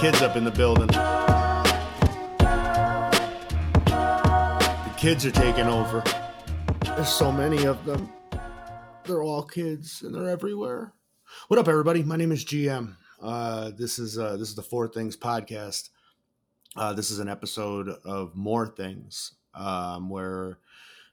kids up in the building. The kids are taking over. There's so many of them. They're all kids and they're everywhere. What up, everybody? My name is GM. Uh, this is uh, this is the Four Things podcast. Uh, this is an episode of More Things, um, where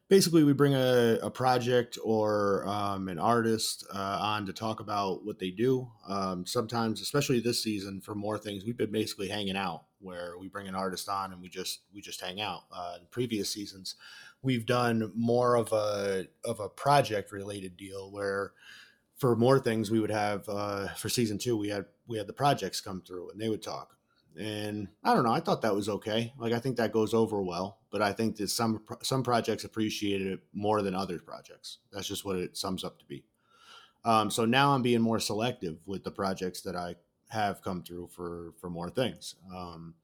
basically we bring a, a project or um, an artist uh, on to talk about what they do. Um, sometimes, especially this season, for More Things, we've been basically hanging out, where we bring an artist on and we just we just hang out. Uh, in previous seasons, we've done more of a of a project related deal where for more things we would have uh, for season two we had we had the projects come through and they would talk and i don't know i thought that was okay. Like i think that goes over well but i think that some some projects appreciated it more than other projects. That's just what it sums up to be. Um, so now i'm being more selective with the projects that i have come through for for more things. Um,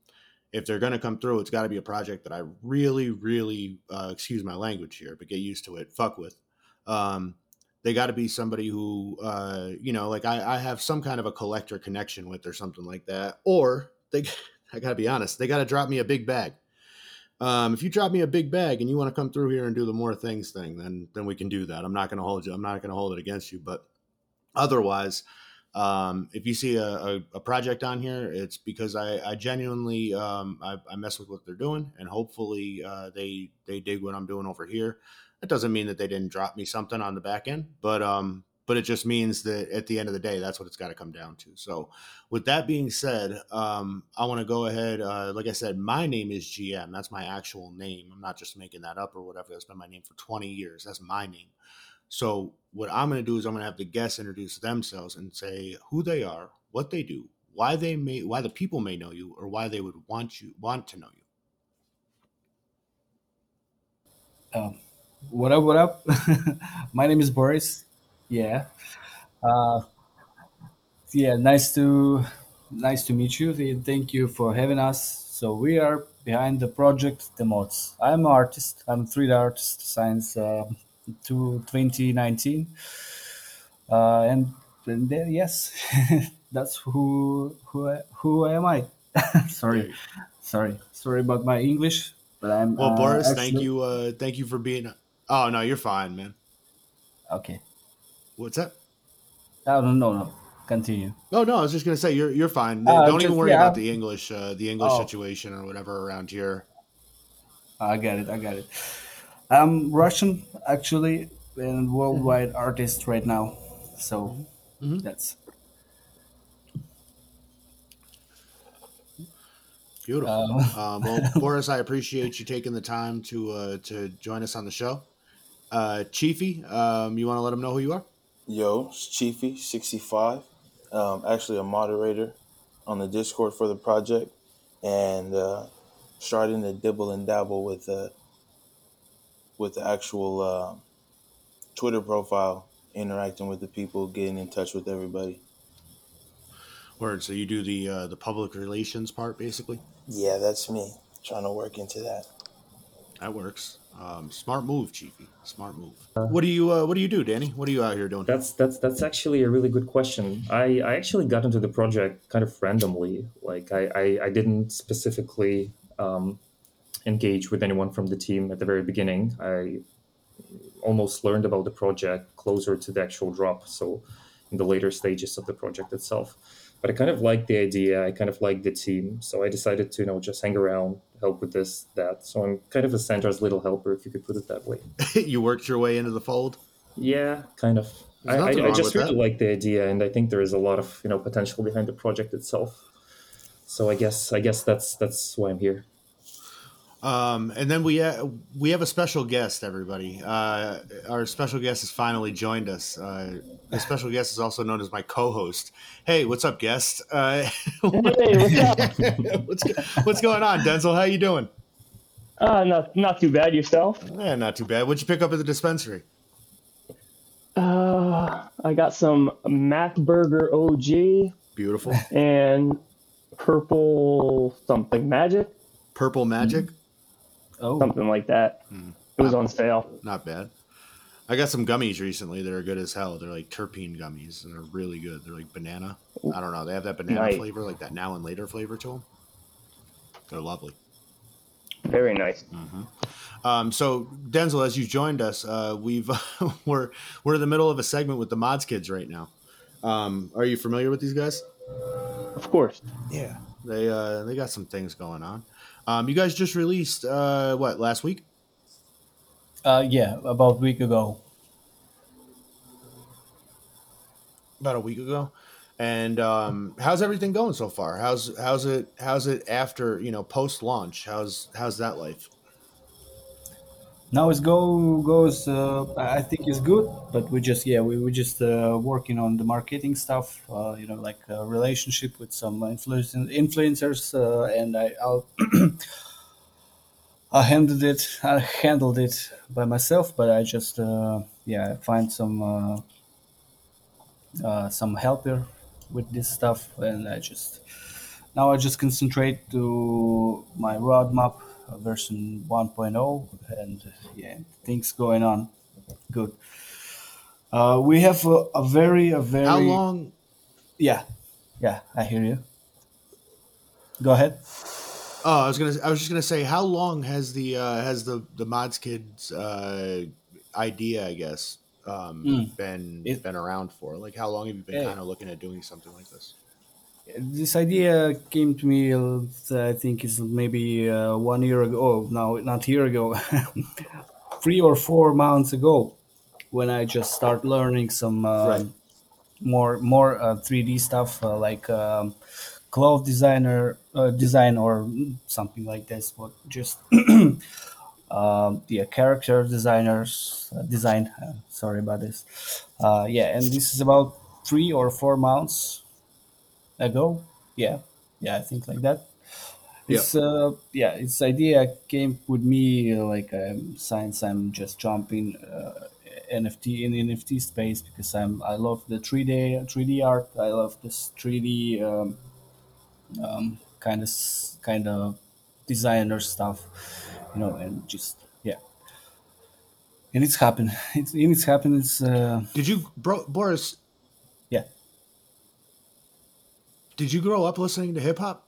if they're going to come through it's got to be a project that i really really uh, excuse my language here but get used to it fuck with. Um, they got to be somebody who uh, you know like I, I have some kind of a collector connection with or something like that or they i gotta be honest they gotta drop me a big bag. Um, if you drop me a big bag and you want to come through here and do the more things thing then then we can do that. I'm not gonna hold you i'm not gonna hold it against you but otherwise um, if you see a, a, a, project on here it's because i, I genuinely um, I, I, mess with what they're doing and hopefully uh, they they dig what i'm doing over here. That doesn't mean that they didn't drop me something on the back end, but um, but it just means that at the end of the day, that's what it's got to come down to. So, with that being said, um, I want to go ahead. Uh, like I said, my name is GM. That's my actual name. I'm not just making that up or whatever. That's been my name for 20 years. That's my name. So, what I'm going to do is I'm going to have the guests introduce themselves and say who they are, what they do, why they may, why the people may know you, or why they would want you want to know you. Um, what up? What up? My name is Boris. Yeah. Uh, yeah. Nice to nice to meet you. Thank you for having us. So we are behind the project The Mods. I'm an artist. I'm a 3D artist since uh, to 2019. Uh, and, and then, yes, that's who who who am I? sorry, sorry, sorry about my English, but I'm. Well, Boris, actually... thank you, uh, thank you for being Oh no, you're fine, man. Okay. What's that? Oh no, no, no. Continue. Oh no, I was just gonna say you're you're fine. Uh, Don't just, even worry yeah. about the English uh, the English oh. situation or whatever around here. I get it. I get it. I'm Russian actually and worldwide mm-hmm. artist right now, so mm-hmm. that's Beautiful. Uh, um, well, Boris, I appreciate you taking the time to uh, to join us on the show. Uh, Chiefy, um, you want to let them know who you are? Yo, it's Chiefy, 65. Um, actually, a moderator on the Discord for the project and uh, starting to dibble and dabble with uh, with the actual uh, Twitter profile, interacting with the people, getting in touch with everybody. Word. So you do the uh, the public relations part, basically. Yeah, that's me trying to work into that. That works. Um, smart move, Chiefy. Smart move. What do you uh, What do you do, Danny? What are you out here doing? That's that's that's actually a really good question. I, I actually got into the project kind of randomly. Like I I, I didn't specifically um, engage with anyone from the team at the very beginning. I almost learned about the project closer to the actual drop. So in the later stages of the project itself but I kind of liked the idea. I kind of liked the team, so I decided to you know just hang around, help with this, that. So I'm kind of a Sandra's little helper, if you could put it that way. you worked your way into the fold. Yeah, kind of. I, I, I, just really that. like the idea, and I think there is a lot of you know potential behind the project itself. So I guess I guess that's that's why I'm here. Um, and then we uh, we have a special guest, everybody. Uh, our special guest has finally joined us. Uh, the special guest is also known as my co-host. Hey, what's up, guest? Uh, hey, what's up? what's, what's going on, Denzel? How you doing? Uh, not not too bad. Yourself? Yeah, not too bad. What'd you pick up at the dispensary? Uh, I got some Mac Burger OG. Beautiful. And purple something magic. Purple magic. Mm-hmm. Oh. Something like that. Hmm. It was on sale. Not bad. I got some gummies recently that are good as hell. They're like terpene gummies, and they're really good. They're like banana. I don't know. They have that banana Nice. flavor, like that now and later flavor to them. They're lovely. Very nice. Um, so Denzel, as you joined us, uh, we've we're we're in the middle of a segment with the Mods Kids right now. Um, are you familiar with these guys? Of course. Yeah, they uh, they got some things going on. Um, you guys just released uh, what last week? Uh, yeah, about a week ago. About a week ago. And um, how's everything going so far? How's how's it how's it after you know post launch? How's how's that life? Now it's go goes. Uh, I think it's good, but we just yeah we we just uh, working on the marketing stuff. Uh, you know, like relationship with some influence, influencers, uh, and I I'll I handled it. I handled it by myself, but I just uh, yeah find some uh, some helper with this stuff, and I just now I just concentrate to my roadmap version 1.0 and yeah things going on good uh, we have a, a very a very How long? yeah yeah i hear you go ahead Oh, I was gonna. I was just gonna say, how long has the uh, has the the Mods Kids uh, idea, I guess, um, Mm. been It- been around for? Like, how long have you been Yeah. kind of looking at doing something like this? This idea came to me uh, i think is maybe uh, one year ago oh no not year ago three or four months ago when i just start learning some um, Right. more more uh, 3d stuff uh, like um, cloth designer uh, design or something like this but just um, yeah character designers uh, design uh, sorry about this uh, yeah and this is about three or four months ago. Yeah. Yeah i think like that. Yeah. it's uh yeah its idea came with me uh, like um, since i'm just jumping uh, nft in nft space because i'm i love the 3d 3d art. I love this 3d um, um, kind of kind of designer stuff you know and just yeah. And it's happened. It's and it's happened it's uh Did you, bro, Boris? yeah Did you grow up listening to hip hop?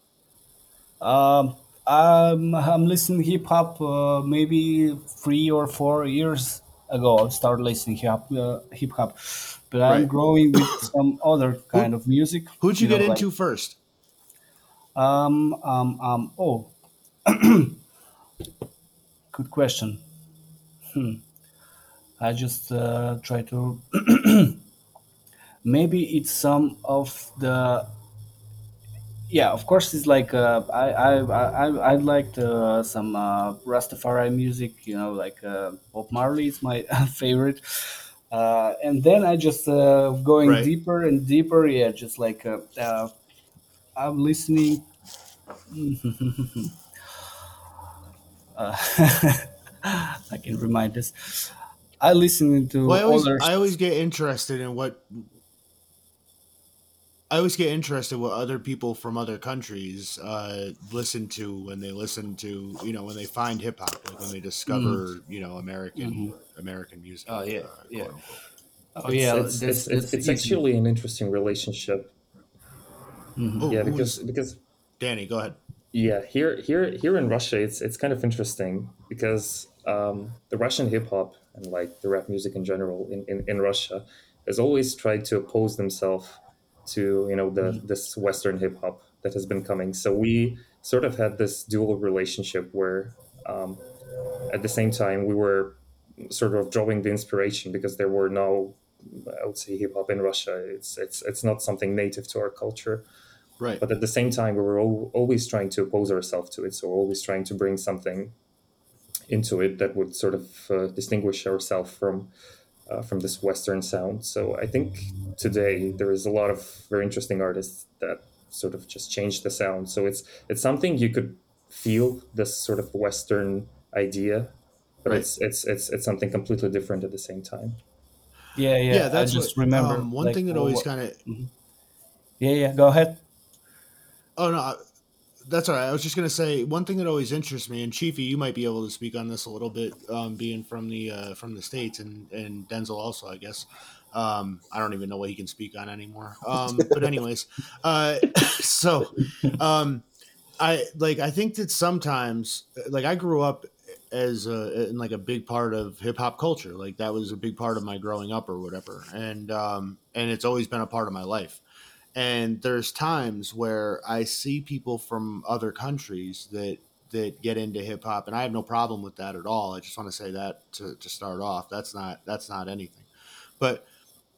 Um, I'm, I'm listening hip hop uh, maybe three or four years ago. I started listening hip hop, uh, hip hop, but I'm growing with some other kind of music. Who'd you, know, get like- into first? um, um, um, oh, good question. Hmm. I just uh, try to. maybe it's some of the. Yeah, of course, it's like uh, I I I I I liked uh, some uh, Rastafari music. You know, like uh, Bob Marley is my favorite. Uh, and then I just uh, going Right. deeper and deeper. Yeah, just like uh, uh, I'm listening uh, I can remind this. I listen to Well, I always. I always get interested in what. I always get interested what other people from other countries uh, listen to when they listen to you know when they find hip hop like when they discover you know American American music. Mm-hmm. Oh, yeah, uh, yeah. quote unquote. oh yeah, it's, that's, it's, it's, that's it's actually an interesting relationship. Oh, Yeah, because because Danny, go ahead. Yeah, here, here, here in Russia, it's it's kind of interesting because um, the Russian hip hop and like the rap music in general in, in, in Russia has always tried to oppose themselves to you know the this Western hip hop that has been coming. So we sort of had this dual relationship where um, at the same time we were sort of drawing the inspiration because there were no I would say hip hop in Russia. It's it's it's not something native to our culture Right. but at the same time we were al- always trying to oppose ourselves to it so always trying to bring something into it that would sort of uh, distinguish ourselves from uh, from this western sound so i think today there is a lot of very interesting artists that sort of just change the sound so it's it's something you could feel this sort of western idea but Right. it's it's it's it's something completely different at the same time yeah, yeah. Yeah, that's I just what, remember um, one like, thing that always kind of Yeah, yeah. Go ahead. Oh no, I- that's all right. I was just gonna say one thing that always interests me, and Chiefy, you might be able to speak on this a little bit, um, being from the uh, from the states, and and Denzel also, I guess. Um, I don't even know what he can speak on anymore. Um, but anyways, uh, so um, I like I think that sometimes like I grew up as a, in like a big part of hip hop culture, like that was a big part of my growing up or whatever, and um, and it's always been a part of my life and there's times where I see people from other countries that that get into hip hop, and I have no problem with that at all. I just want to say that to, to start off. That's not that's not anything, but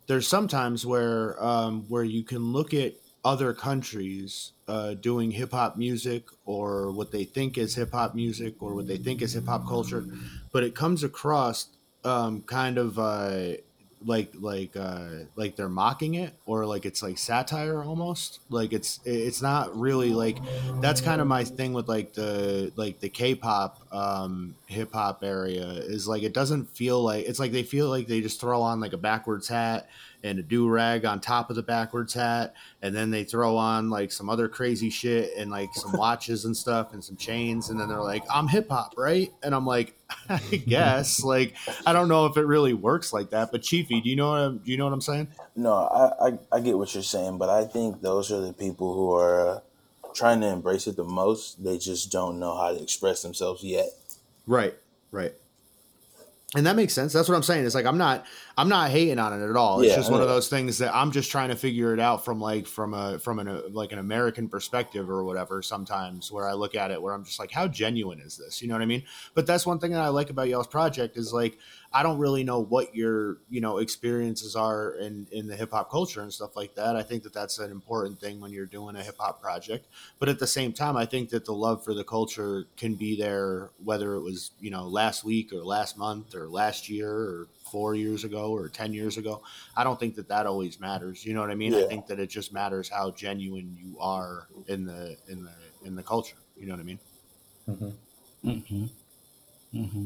there's sometimes where um, where you can look at other countries uh, doing hip hop music or what they think is hip hop music or what they think is hip hop culture, but it comes across um, kind of uh, like like uh like they're mocking it or like it's like satire almost? Like it's it's not really like that's kind of my thing with like the like the k-pop um hip-hop area is like it doesn't feel like it's like they feel like they just throw on like a backwards hat and a do rag on top of the backwards hat, and then they throw on like some other crazy shit and like some watches and stuff and some chains, and then they're like, "I'm hip hop, right?" And I'm like, "I guess." like, I don't know if it really works like that. But Chiefy, do you know what I'm, do you know what I'm saying? No, I, I I get what you're saying, but I think those are the people who are trying to embrace it the most. They just don't know how to express themselves yet. Right. Right and that makes sense. That's what I'm saying. It's like I'm not I'm not hating on it at all. It's yeah, just one of those things that I'm just trying to figure it out from like from a from an a, like an American perspective or whatever. Sometimes where I look at it, where I'm just like, how genuine is this? You know what I mean? But that's one thing that I like about y'all's project is like I don't really know what your you know experiences are in in the hip hop culture and stuff like that. I think that that's an important thing when you're doing a hip hop project. But at the same time, I think that the love for the culture can be there whether it was you know last week or last month or last year or four years ago or 10 years ago. I don't think that that always matters. You know what I mean? Yeah. I think that it just matters how genuine you are in the, in the, in the culture. You know what I mean? Mm-hmm. Mm-hmm. Mm-hmm.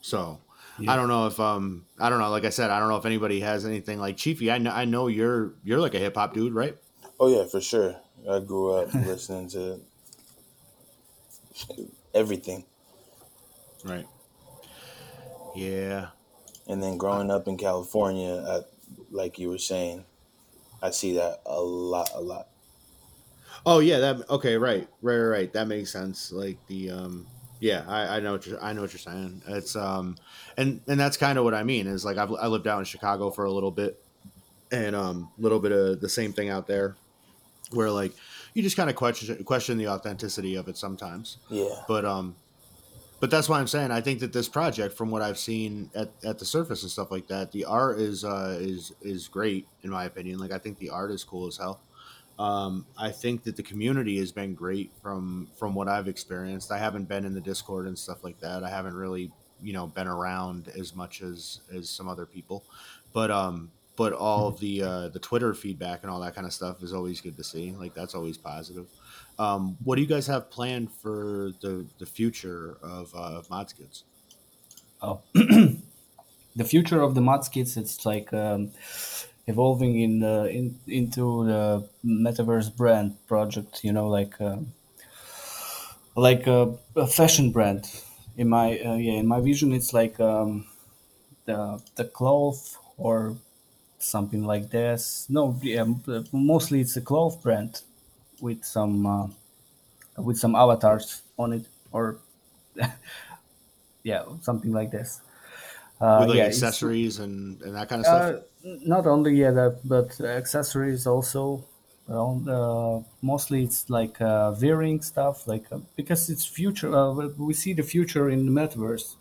So yeah. I don't know if, um, I don't know. Like I said, I don't know if anybody has anything like Chiefy. I know, I know you're, you're like a hip hop dude, right? Oh yeah, for sure. I grew up listening to everything. Right. Yeah. And then growing up in California, I, like you were saying, I see that a lot, a lot. Oh yeah, that okay, right, right, right. That makes sense. Like the um, yeah, I, I know what you're, I know what you're saying. It's um, and and that's kind of what I mean is like I've I lived out in Chicago for a little bit, and um, a little bit of the same thing out there, where like you just kind of question question the authenticity of it sometimes. Yeah. But um, but that's why I'm saying I think that this project, from what I've seen at, at the surface and stuff like that, the art is uh, is is great in my opinion. Like I think the art is cool as hell. Um, I think that the community has been great from from what I've experienced. I haven't been in the Discord and stuff like that. I haven't really you know been around as much as as some other people, but um, but all of the uh, the Twitter feedback and all that kind of stuff is always good to see. Like that's always positive. Um, what do you guys have planned for the the future of uh, Modskits? Oh, the future of the Modskits. It's like um, evolving in the in into the metaverse brand project. You know, like uh, like a, a, fashion brand. In my uh, yeah, in my vision, it's like um, the the cloth or something like this. No, yeah, mostly it's a cloth brand with some uh, with some avatars on it, or yeah, something like this. Uh, with like yeah, accessories and, and that kind of stuff. Uh, not only yeah, that but accessories also. Uh, mostly it's like uh, wearing stuff, like uh, because it's future. Uh, we see the future in the metaverse,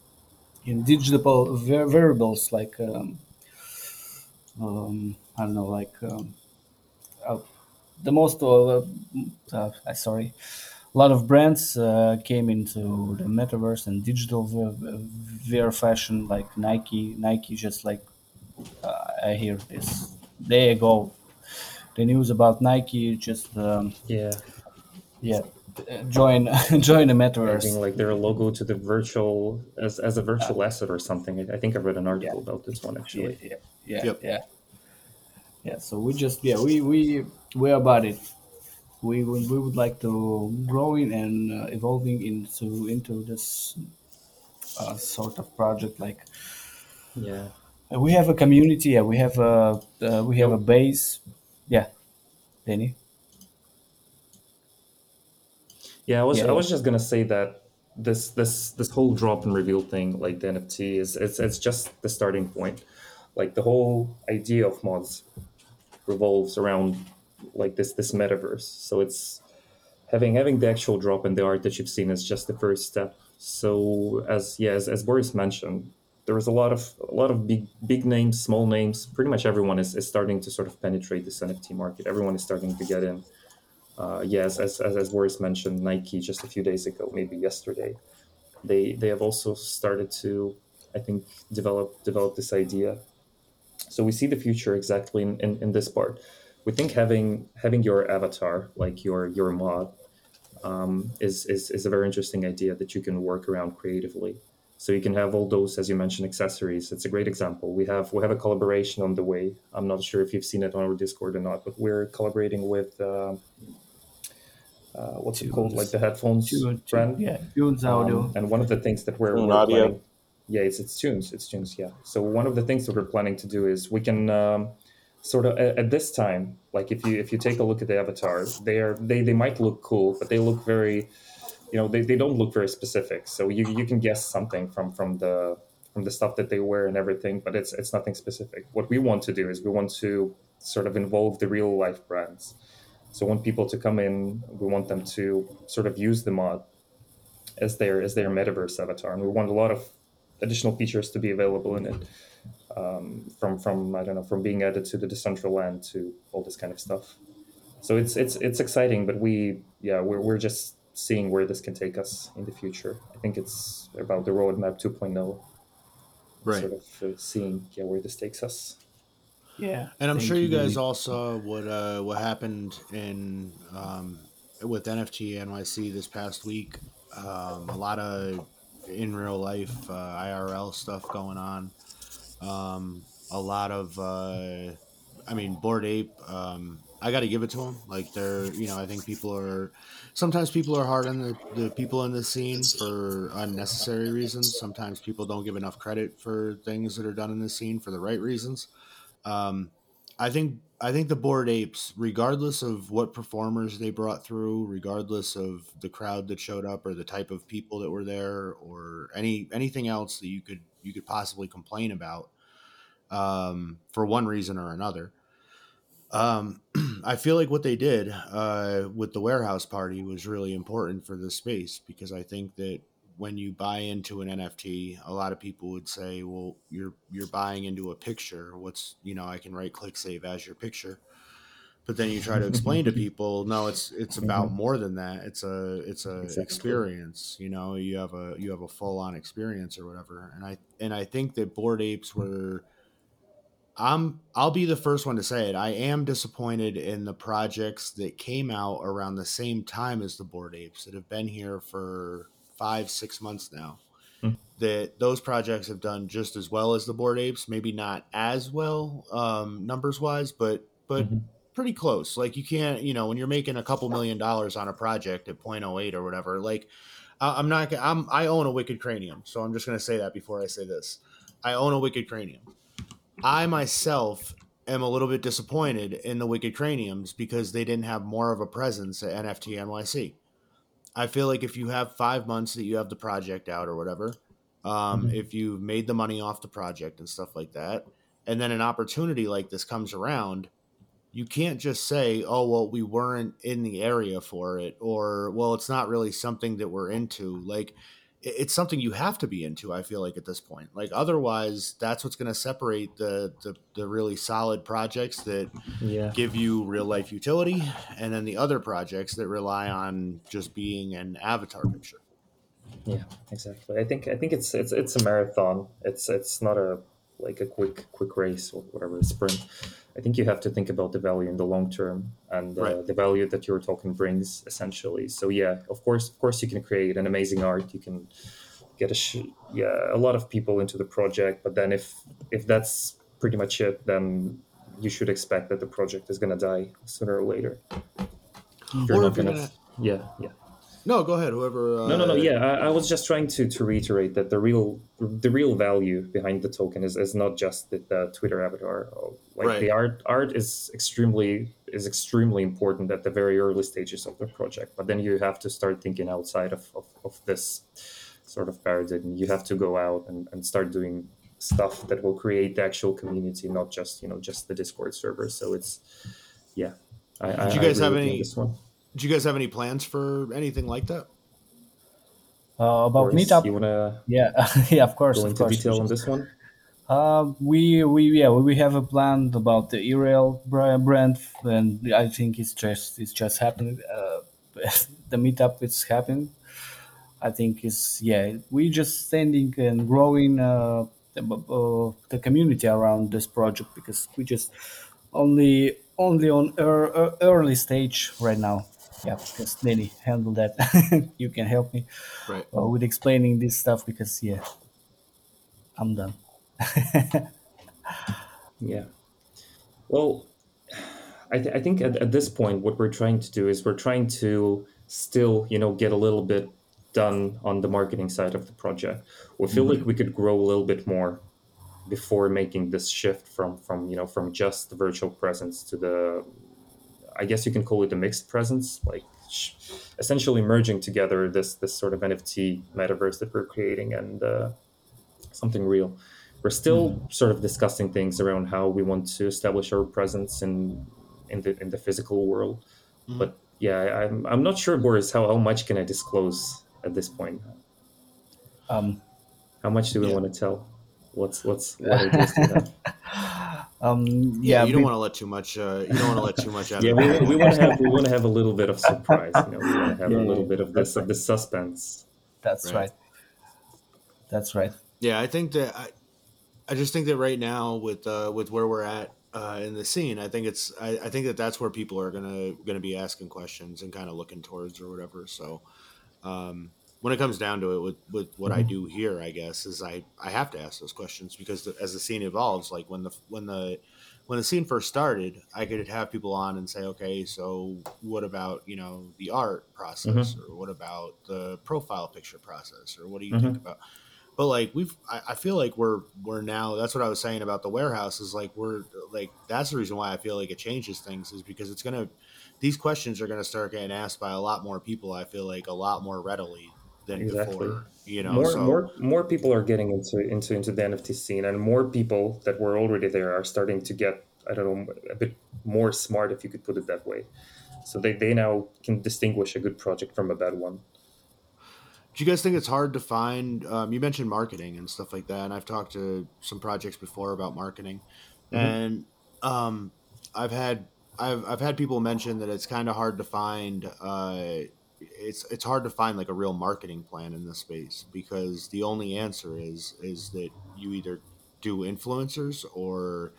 in digital wearables like um, um, I don't know, like um, the most, uh, uh, sorry, a lot of brands uh, came into the metaverse and digital VR fashion, like Nike. Nike just like uh, I hear this day ago, the news about Nike just um, yeah, yeah join join the metaverse. Adding like their logo to the virtual as, as a virtual uh, asset or something. I think I read an article yeah. about this one actually. Yeah, yeah, yeah, yep. yeah. Yeah. So we just yeah we we we're about it. we would we would like to growing and uh, evolving into into this uh, sort of project like Yeah. uh, we have a community yeah we have a uh, we have a base yeah Danny Yeah, I was Yeah. I was just gonna say that this this this whole drop and reveal thing, like the NFT, is it's it's just the starting point. Like the whole idea of mods revolves around like this this metaverse. So it's having having the actual drop and the art that you've seen is just the first step. So as yeah, as, as Boris mentioned, there is a lot of a lot of big big names, small names. Pretty much everyone is, is starting to sort of penetrate this NFT market. Everyone is starting to get in. Uh, yes, as, as as Boris mentioned, Nike just a few days ago, maybe yesterday, they they have also started to, I think, develop develop this idea. So we see the future exactly in, in, in this part. We think having having your avatar, like your your mod, um, is, is is a very interesting idea that you can work around creatively. So you can have all those, as you mentioned, accessories. It's a great example. We have we have a collaboration on the way. I'm not sure if you've seen it on our Discord or not, but we're collaborating with. Uh, uh, what's it called? Like the headphones Tune- brand. yeah Tunes audio Um, and one of the things that we're, we're audio. Yeah, it's it's tunes, it's tunes, yeah. So one of the things that we're planning to do is we can um, sort of at, at this time, like if you if you take a look at the avatars, they are they they might look cool, but they look very, you know, they, they don't look very specific. So you you can guess something from from the from the stuff that they wear and everything, but it's it's nothing specific. What we want to do is we want to sort of involve the real life brands. So want people to come in, we want them to sort of use the mod as their as their metaverse avatar, and we want a lot of additional features to be available in it. Um, from from I don't know from being added to the Decentraland to all this kind of stuff. So it's it's it's exciting, but we yeah we're we're just seeing where this can take us in the future. I think it's about the roadmap 2.0, Right. sort of uh, seeing yeah where this takes us. yeah And I'm Thank sure you guys Danny. all saw what uh, what happened in um, with NFT NYC this past week. Um, a lot of in real life uh, IRL stuff going on. Um, a lot of, uh, I mean, Bored Ape. Um, I got to give it to them. Like they're, you know, I think people are. Sometimes people are hard on the, the people in the scene for unnecessary reasons. Sometimes people don't give enough credit for things that are done in the scene for the right reasons. Um, I think I think the bored apes, regardless of what performers they brought through, regardless of the crowd that showed up or the type of people that were there, or any anything else that you could you could possibly complain about, um, for one reason or another. Um, I feel like what they did uh, with the warehouse party was really important for this space because I think that when you buy into an NFT, a lot of people would say, "Well, you're you're buying into a picture. What's you know, I can right click save as your picture." But then you try to explain to people, no, it's it's about mm-hmm. more than that. It's a it's a Exactly. experience. You know, you have a you have a full on experience or whatever. And I and I think that bored apes were. I'm I'll be the first one to say it. I am disappointed in the projects that came out around the same time as the bored apes that have been here for five six months now Hmm. that those projects have done just as well as the bored apes maybe not as well um, numbers wise but but Mhm. pretty close like you can't you know when you're making a couple million dollars on a project at 0.08 or whatever like I- i'm not i'm i own a wicked cranium so i'm just going to say that before i say this i own a wicked cranium i myself am a little bit disappointed in the wicked craniums because they didn't have more of a presence at nft nyc I feel like if you have five months that you have the project out or whatever, um, Mhm. if you've made the money off the project and stuff like that, and then an opportunity like this comes around, you can't just say, "Oh, well, we weren't in the area for it," or "Well, it's not really something that we're into." Like, it's something you have to be into. I feel like at this point, like otherwise, that's what's going to separate the, the the really solid projects that Yeah. give you real life utility, and then the other projects that rely on just being an avatar picture. Yeah, exactly. I think I think it's it's it's a marathon. It's it's not a like a quick quick race or whatever sprint. I think you have to think about the value in the long term and uh, Right. the value that you're talking brings essentially. So yeah, of course, of course, you can create an amazing art. You can get a sh- yeah a lot of people into the project, but then if if that's pretty much it, then you should expect that the project is going to die sooner or later. if you're Or not gonna, gonna- yeah, yeah. No, go ahead. Whoever. Uh, No, no, no. Yeah, I, I was just trying to, to reiterate that the real the real value behind the token is, is not just the, the Twitter avatar. Like Right. the art art is extremely is extremely important at the very early stages of the project. But then you have to start thinking outside of, of, of this sort of paradigm. You have to go out and, and start doing stuff that will create the actual community, not just you know just the Discord server. So it's yeah. I, I, Did you I guys agree have you any- this one? Do you guys have any plans for anything like that? Uh, about Boris, meetup, You wanna yeah, yeah, of course, go of into course. detail on this one? Uh, we we yeah we have a plan about the IRL brand, and I think it's just it's just happening. Uh, the meetup is happening. I think it's yeah we just standing and growing uh, the, uh, the community around this project because we just only only on ear, ear- early stage right now. Yeah, because Danny handle that. you can help me Right. uh, with explaining this stuff because yeah, I'm done. Yeah. Well, I, th- I think at, at this point, what we're trying to do is we're trying to still, you know, get a little bit done on the marketing side of the project. We feel like we could grow a little bit more before making this shift from from you know from just the virtual presence to the I guess you can call it a mixed presence, like sh- essentially merging together this this sort of NFT metaverse that we're creating and uh, something real. We're still sort of discussing things around how we want to establish our presence in in the in the physical world. Mhm. But yeah, I'm I'm not sure, Boris. How how much can I disclose at this point? Um, How much do we Yeah. want to tell? What's what's what ideas do you have? Um, Yeah, yeah, you don't we- want to let too much. Uh, you don't want to let too much out. Yeah, we, we want to have we want to have a little bit of surprise. You know, we want to have Yeah, a little yeah, bit of this of the suspense. that's Right. right. That's right. Yeah, I think that I, I just think that right now with uh, with where we're at uh, in the scene, I think it's I, I think that that's where people are gonna gonna be asking questions and kind of looking towards or whatever. So um, when it comes down to it, with with what I mm-hmm. do here, I guess is I I have to ask those questions because the, as the scene evolves, like when the when the when the scene first started, I could have people on and say, okay, so what about you know the art process, mm-hmm. or what about the profile picture process, or what do you think mm-hmm. about? But like we've, I, I feel like we're we're now. That's what I was saying about the warehouse is like we're like that's the reason why I feel like it changes things is because it's gonna these questions are gonna start getting asked by a lot more people. I feel like a lot more readily than Exactly. before. You know, more so more more people are getting into into into the NFT scene, and more people that were already there are starting to get I don't know a bit more smart, if you could put it that way. So they, they now can distinguish a good project from a bad one. Do you guys think it's hard to find? Um, you mentioned marketing and stuff like that, and I've talked to some projects before about marketing, and um, I've had I've I've had people mention that it's kind of hard to find. Uh, it's it's hard to find like a real marketing plan in this space because the only answer is is that you either do influencers or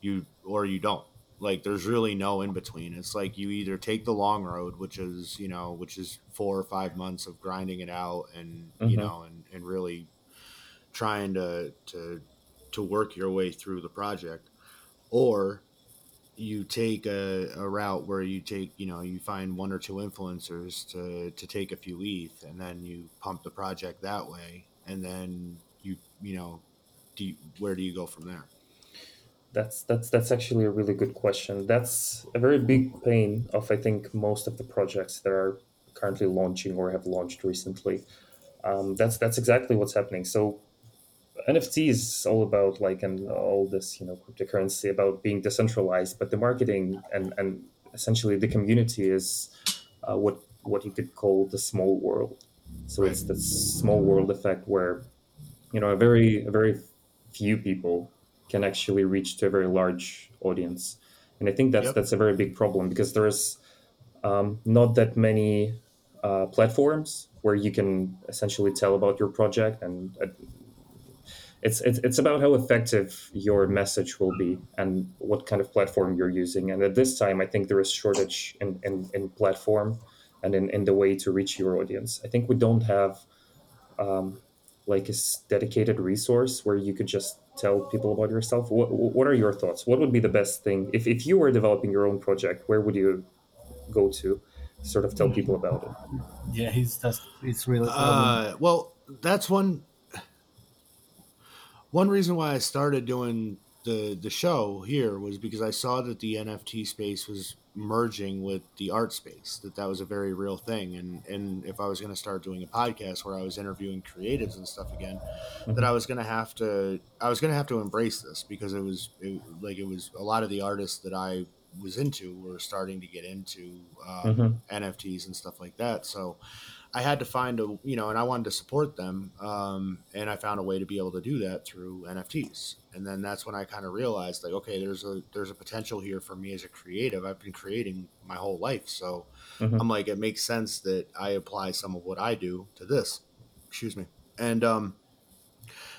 you or you don't like there's really no in between it's like you either take the long road which is you know which is four or five months of grinding it out and you Mhm. know and, and really trying to to to work your way through the project or you take a, a route where you take you know you find one or two influencers to to take a few ETH and then you pump the project that way and then you you know do you, where do you go from there That's that's that's actually a really good question. That's a very big pain of I think most of the projects that are currently launching or have launched recently. Um, that's that's exactly what's happening. So NFT is all about like and all this you know cryptocurrency about being decentralized, but the marketing and and essentially the community is uh, what what you could call the small world. So it's the small world effect where you know a very a very few people can actually reach to a very large audience and i think that's Yep. that's a very big problem because there's um, not that many uh, platforms where you can essentially tell about your project and uh, it's, it's it's about how effective your message will be and what kind of platform you're using. And at this time i think there is shortage in, in, in platform and in, in the way to reach your audience. I think we don't have um, like a dedicated resource where you could just tell people about yourself. What, what are your thoughts? What would be the best thing? If, if you were developing your own project where would you go to sort of tell people about it. Yeah, he's that's it's really. Uh, well, that's one one reason why I started doing the the show here was because I saw that the NFT space was merging with the art space that that was a very real thing and and if I was going to start doing a podcast where I was interviewing creatives and stuff again mm-hmm. that I was going to have to I was going to have to embrace this because it was it, like it was a lot of the artists that I was into were starting to get into um, mm-hmm. NFTs and stuff like that so I had to find a you know, and I wanted to support them, um, and I found a way to be able to do that through NFTs. And then that's when I kind of realized, like, okay, there's a there's a potential here for me as a creative. I've been creating my whole life, so mm-hmm. I'm like, it makes sense that I apply some of what I do to this. Excuse me, and um,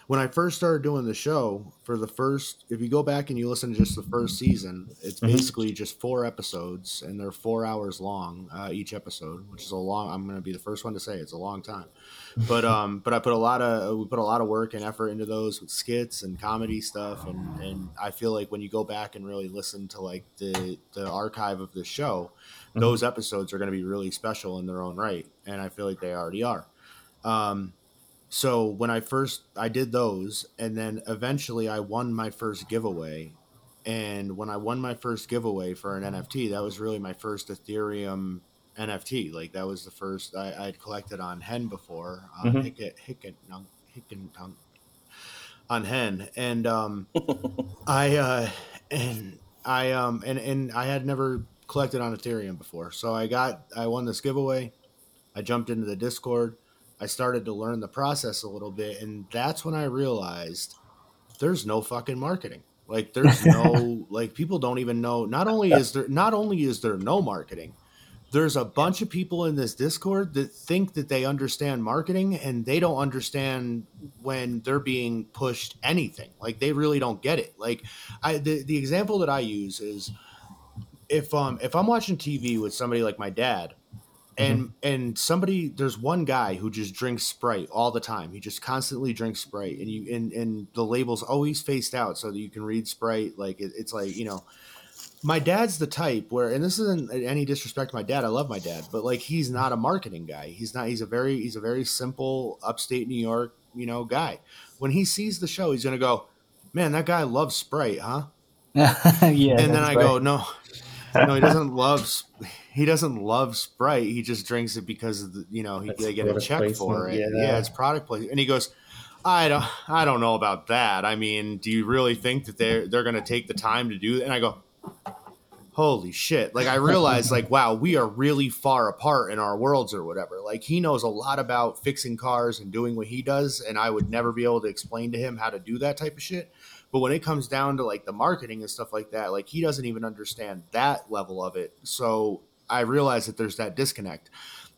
when I first started doing the show, for the first, if you go back and you listen to just the first season, it's mm-hmm. basically just four episodes, and they're four hours long uh, each episode, which is a long. I'm going to be the first one to say it's a long time, but um, but I put a lot of we put a lot of work and effort into those with skits and comedy stuff, and and I feel like when you go back and really listen to like the the archive of the show, mm-hmm. those episodes are going to be really special in their own right, and I feel like they already are. Um, so when I first I did those, and then eventually I won my first giveaway. And when I won my first giveaway for an NFT, that was really my first Ethereum NFT. Like that was the first I, I'd collected on Hen before, on mm-hmm. Hicket, Hicket, Hicket, on Hen, and um, I uh, and I um and and I had never collected on Ethereum before, so I got I won this giveaway. I jumped into the Discord I started to learn the process a little bit, and that's when I realized there's no fucking marketing. Like there's no like people don't even know. Not only is there not only is there no marketing, there's a bunch of people in this Discord that think that they understand marketing and they don't understand when they're being pushed anything. Like they really don't get it. Like I the, the example that I use is if um if I'm watching TV with somebody like my dad and mm-hmm. and somebody there's one guy who just drinks sprite all the time he just constantly drinks sprite and you and and the label's always faced out so that you can read sprite like it, it's like you know my dad's the type where and this isn't any disrespect to my dad i love my dad but like he's not a marketing guy he's not he's a very he's a very simple upstate new york you know guy when he sees the show he's gonna go man that guy loves sprite huh yeah and then i right. go no no he doesn't love he doesn't love Sprite. He just drinks it because the, you know he, they get a check for it. Yeah, yeah, it's product placement. And he goes, I don't, I don't know about that. I mean, do you really think that they're they're going to take the time to do that? And I go, holy shit! Like I realize, like wow, we are really far apart in our worlds or whatever. Like he knows a lot about fixing cars and doing what he does, and I would never be able to explain to him how to do that type of shit. But when it comes down to like the marketing and stuff like that, like he doesn't even understand that level of it. So I realized that there's that disconnect.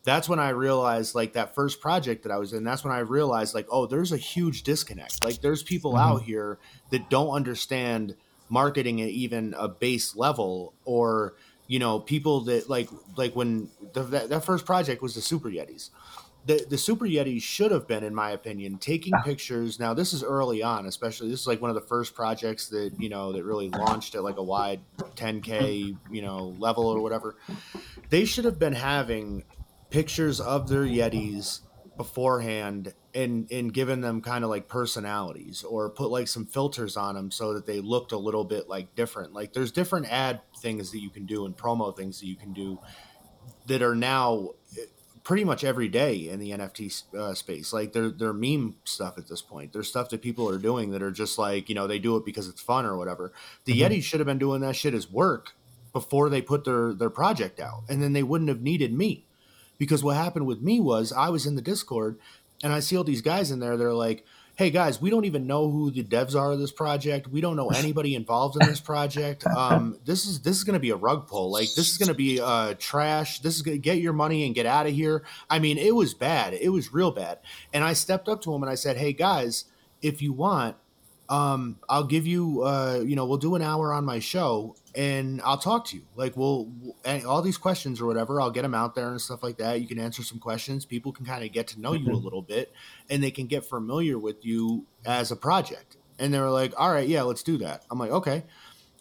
That's when I realized like that first project that I was in, that's when I realized like, oh, there's a huge disconnect. Like there's people mm-hmm. out here that don't understand marketing at even a base level or you know people that like like when the, that, that first project was the super yetis the the Super Yeti should have been, in my opinion, taking pictures. Now this is early on, especially this is like one of the first projects that you know that really launched at like a wide 10k you know level or whatever. They should have been having pictures of their Yetis beforehand and and given them kind of like personalities or put like some filters on them so that they looked a little bit like different. Like there's different ad things that you can do and promo things that you can do that are now pretty much every day in the NFT uh, space. Like they're they're meme stuff at this point. There's stuff that people are doing that are just like you know they do it because it's fun or whatever. The mm-hmm. Yetis should have been doing that shit as work before they put their their project out, and then they wouldn't have needed me. Because what happened with me was I was in the Discord and I see all these guys in there. They're like, hey guys, we don't even know who the devs are of this project. We don't know anybody involved in this project. Um, this is this is going to be a rug pull. Like this is going to be uh, trash. This is going to get your money and get out of here. I mean, it was bad. It was real bad. And I stepped up to him and I said, hey guys, if you want, um, I'll give you, uh, you know, we'll do an hour on my show and I'll talk to you. Like, we'll, all these questions or whatever, I'll get them out there and stuff like that. You can answer some questions. People can kind of get to know you a mm-hmm. little bit and they can get familiar with you as a project. And they were like, all right, yeah, let's do that. I'm like, okay.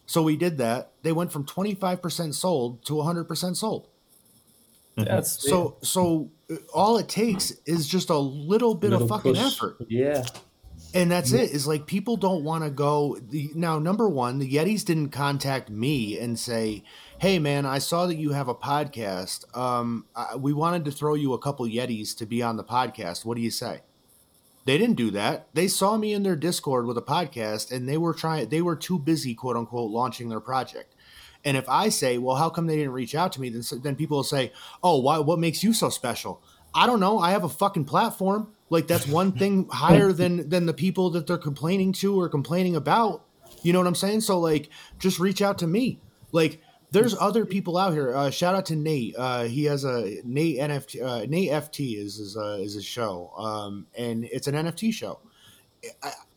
So we did that. They went from 25% sold to 100% sold. That's So so uh, all it takes is just a little bit Little of fucking push. effort. Yeah. And that's it. Is like people don't want to go. The, now, number one, the Yetis didn't contact me and say, "Hey, man, I saw that you have a podcast. Um, I, we wanted to throw you a couple Yetis to be on the podcast. What do you say?" They didn't do that. They saw me in their Discord with a podcast, and they were trying. They were too busy, quote unquote, launching their project. And if I say, "Well, how come they didn't reach out to me?" Then then people will say, "Oh, why? What makes you so special?" I don't know. I have a fucking platform. Like that's one thing higher than than the people that they're complaining to or complaining about. You know what I'm saying? So like, just reach out to me. Like, there's other people out here. Uh, shout out to Nate. Uh, he has a Nate NFT. Uh, Nate FT is his uh, is his show, um, and it's an NFT show.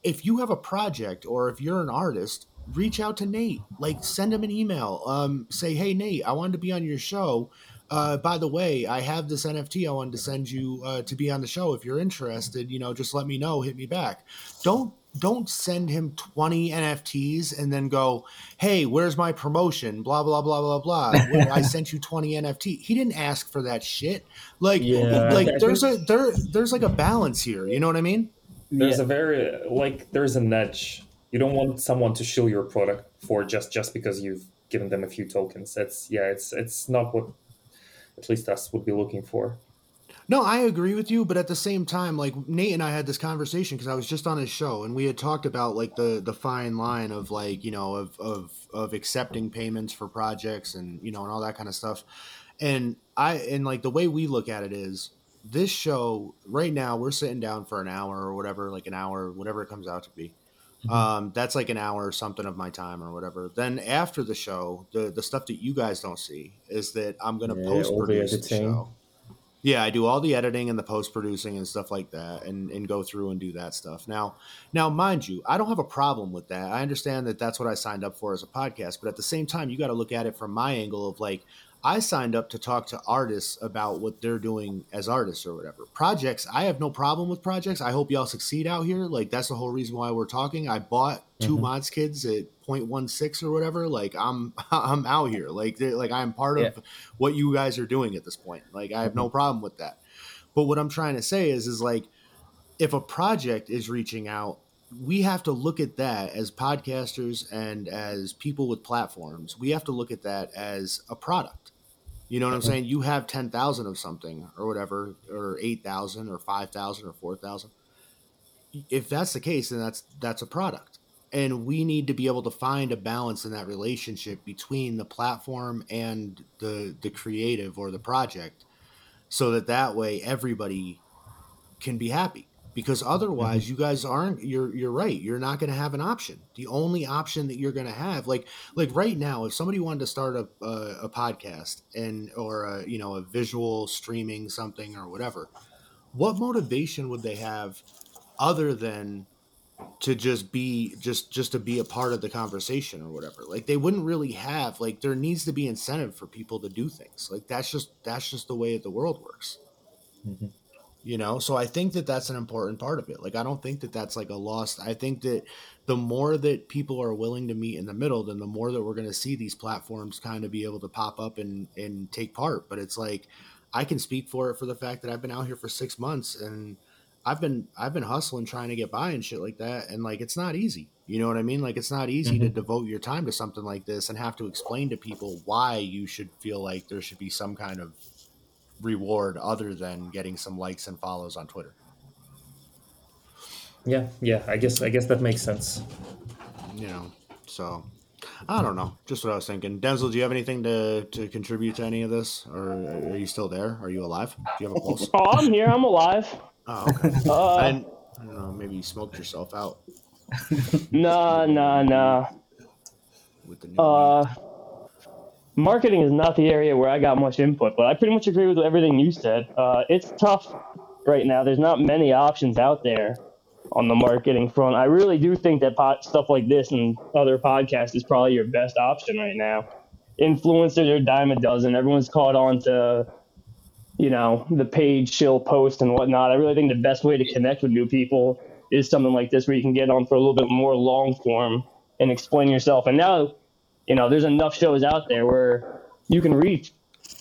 If you have a project or if you're an artist, reach out to Nate. Like, send him an email. Um, say, hey Nate, I wanted to be on your show. Uh, by the way, I have this NFT I wanted to send you uh, to be on the show. If you're interested, you know, just let me know. Hit me back. Don't don't send him 20 NFTs and then go, hey, where's my promotion? Blah blah blah blah blah. Where I sent you 20 NFT. He didn't ask for that shit. Like Yeah. like there's a there there's like a balance here. You know what I mean? There's Yeah. a very like there's an edge. You don't want someone to shill your product for just just because you've given them a few tokens. That's yeah, it's it's not what at least us would be looking for. No, I agree with you, but at the same time, like Nate and I had this conversation because I was just on his show and we had talked about like the the fine line of like you know of of of accepting payments for projects and you know and all that kind of stuff. And I and like the way we look at it is this show right now we're sitting down for an hour or whatever, like an hour, whatever it comes out to be. Um, that's like an hour or something of my time or whatever. Then after the show, the the stuff that you guys don't see is that I'm gonna Yeah, post the produce the show. Yeah, I do all the editing and the post producing and stuff like that, and and go through and do that stuff. Now, now, mind you, I don't have a problem with that. I understand that that's what I signed up for as a podcast, but at the same time, you got to look at it from my angle of like, I signed up to talk to artists about what they're doing as artists or whatever. Projects, I have no problem with projects. I hope y'all succeed out here. Like that's the whole reason why we're talking. I bought 2 Mhm. mods kids at 0.16 or whatever. Like I'm I'm out here. Like like I'm part of what you guys are doing at this point. Like I have no problem with that. But what I'm trying to say is is like if a project is reaching out, we have to look at that as podcasters and as people with platforms. We have to look at that as a product. You know what I'm saying? You have 10,000 of something or whatever or 8,000 or 5,000 or 4,000. If that's the case then that's that's a product. And we need to be able to find a balance in that relationship between the platform and the the creative or the project so that that way everybody can be happy because otherwise you guys aren't you're you're right. You're not going to have an option. The only option that you're going to have like like right now if somebody wanted to start a, a, a podcast and or a, you know a visual streaming something or whatever what motivation would they have other than to just be just just to be a part of the conversation or whatever? Like they wouldn't really have like there needs to be incentive for people to do things. Like that's just that's just the way that the world works. Mhm. You know? So i think that that's an important part of it. Like i don't think that that's like a lost i think that the more that people are willing to meet in the middle then the more that we're going to see these platforms kind of be able to pop up and and take part. But it's like i can speak for it for the fact that i've been out here for six months and I've been I've been hustling trying to get by and shit like that. And like it's not easy. You know what I mean? Like it's not easy to mm-hmm. devote your time to something like this and have to explain to people why you should feel like there should be some kind of reward other than getting some likes and follows on Twitter. Yeah, yeah. I guess I guess that makes sense. You know. So I don't know. Just what I was thinking. Denzel, do you have anything to, to contribute to any of this? Or are you still there? Are you alive? Do you have a pulse? Oh, I'm here. I'm alive. Oh, okay. Uh, I, didn't, I don't know. Maybe you smoked yourself out nah, nah, nah. with the new. Uh, marketing is not the area where I got much input, but I pretty much agree with everything you said. Uh, it's tough right now. There's not many options out there on the marketing front. I really do think that pot, stuff like this and other podcasts is probably your best option right now. Influencers are dime a dozen. Everyone's caught on to, you know, the page shill post and whatnot. I really think the best way to connect with new people is something like this where you can get on for a little bit more long form and explain yourself. And now, you know, there's enough shows out there where you can reach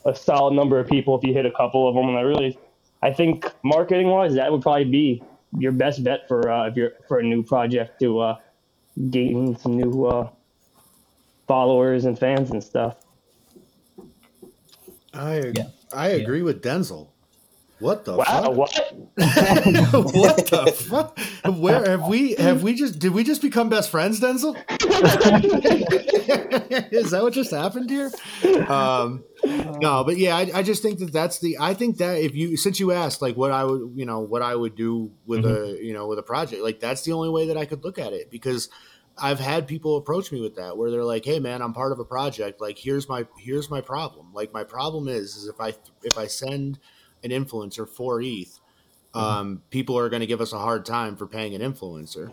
a solid number of people if you hit a couple of them. And I really, I think marketing wise, that would probably be your best bet for uh, if you're for a new project to uh, gain some new uh, followers and fans and stuff. I Yeah. I agree with Denzel. What the Wow, fuck? what? what the fuck? Where have we have we just did we just become best friends, Denzel? Is that what just happened here? Um, no, but yeah, I, I just think that that's the. I think that if you since you asked like what I would you know what I would do with a you know with a project like that's the only way that I could look at it because I've had people approach me with that where they're like, "Hey, man, I'm part of a project. Like, here's my here's my problem. Like, my problem is is if I if I send an influencer for ETH, um, people are going to give us a hard time for paying an influencer.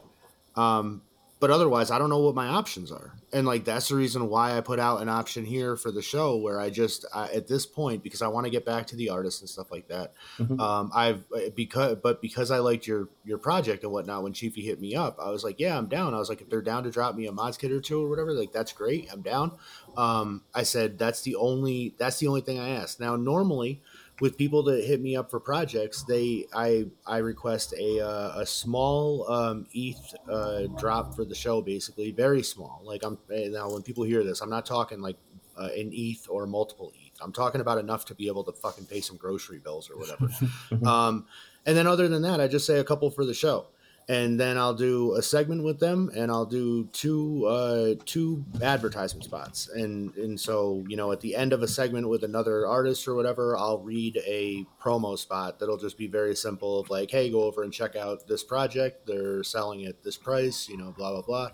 Um, but otherwise, I don't know what my options are, and like that's the reason why I put out an option here for the show, where I just I, at this point because I want to get back to the artists and stuff like that. Mhm. Um, I've because but because I liked your your project and whatnot. When Chiefy hit me up, I was like, yeah, I'm down. I was like, if they're down to drop me a mods kit or two or whatever, like that's great. I'm down. Um, I said that's the only that's the only thing I asked. Now normally with people that hit me up for projects, they I I request a uh, a small um, ETH uh, drop for the show, basically very small. Like I'm eh, now when people hear this, I'm not talking like uh, an ETH or multiple ETH. I'm talking about enough to be able to fucking pay some grocery bills or whatever. um, and then other than that, I just say a couple for the show. And then I'll do a segment with them, and I'll do two uh, two advertisement spots, and and so you know at the end of a segment with another artist or whatever, I'll read a promo spot that'll just be very simple of like, hey, go over and check out this project. They're selling at this price, you know, blah blah blah,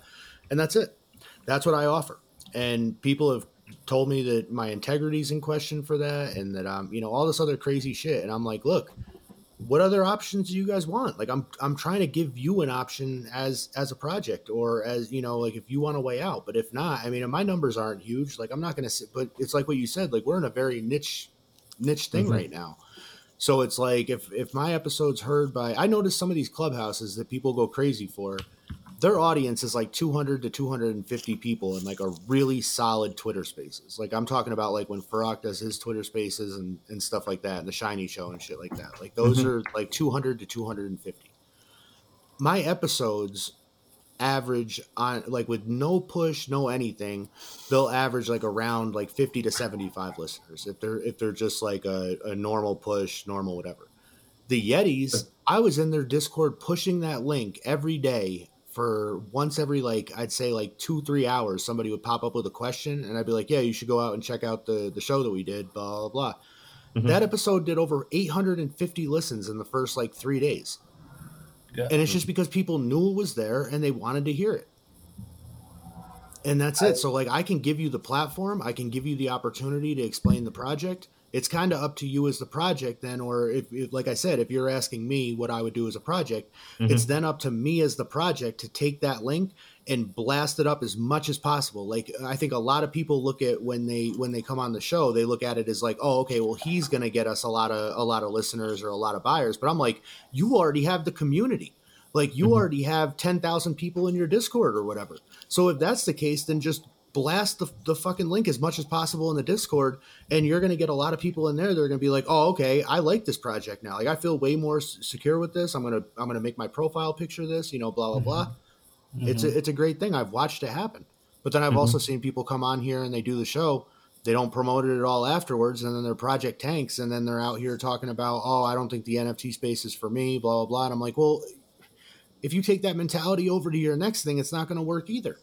and that's it. That's what I offer, and people have told me that my integrity's in question for that, and that I'm you know all this other crazy shit, and I'm like, look, what other options do you guys want? Like i'm i'm trying to give you an option as as a project or as you know like if you want a way out. But if not i mean my numbers aren't huge like i'm not gonna sit but it's like what you said like we're in a very niche niche thing Mhm. right now. So it's like if if my episode's heard by i notice some of these clubhouses that people go crazy for their audience is like 200 to 250 people in like a really solid Twitter spaces. Like I'm talking about like when Farrak does his Twitter spaces and, and stuff like that and the shiny show and shit like that. Like those Mhm. are like 200 to 250. My episodes average on like with no push, no anything, they'll average like around like 50 to 75 listeners if they're if they're just like a, a normal push, normal whatever. The Yetis, I was in their Discord pushing that link every day for once every like I'd say like two three hours. Somebody would pop up with a question, and I'd be like, "Yeah, you should go out and check out the the show that we did." Blah blah blah. Mhm. That episode did over 850 listens in the first like three days, Yeah. and it's just because people knew it was there and they wanted to hear it. And that's it. So like I can give you the platform, I can give you the opportunity to explain the project. It's kind of up to you as the project then or if, if like I said, if you're asking me what I would do as a project, mm-hmm. it's then up to me as the project to take that link and blast it up as much as possible. Like I think a lot of people look at when they when they come on the show, they look at it as like, "Oh, okay, well he's going to get us a lot of a lot of listeners or a lot of buyers." But I'm like, "You already have the community." Like you mm-hmm. already have 10,000 people in your Discord or whatever. So if that's the case, then just blast the, the fucking link as much as possible in the Discord, and you're going to get a lot of people in there. They're going to be like, "Oh, okay, I like this project now. Like I feel way more s- secure with this. I'm gonna I'm gonna make my profile picture this. You know, blah blah blah." Mm-hmm. It's a mm-hmm. it's a great thing. I've watched it happen, but then I've mm-hmm. also seen people come on here and they do the show. They don't promote it at all afterwards, and then their project tanks, and then they're out here talking about, "Oh, I don't think the NFT space is for me." Blah blah blah. And I'm like, well, if you take that mentality over to your next thing, it's not going to work either.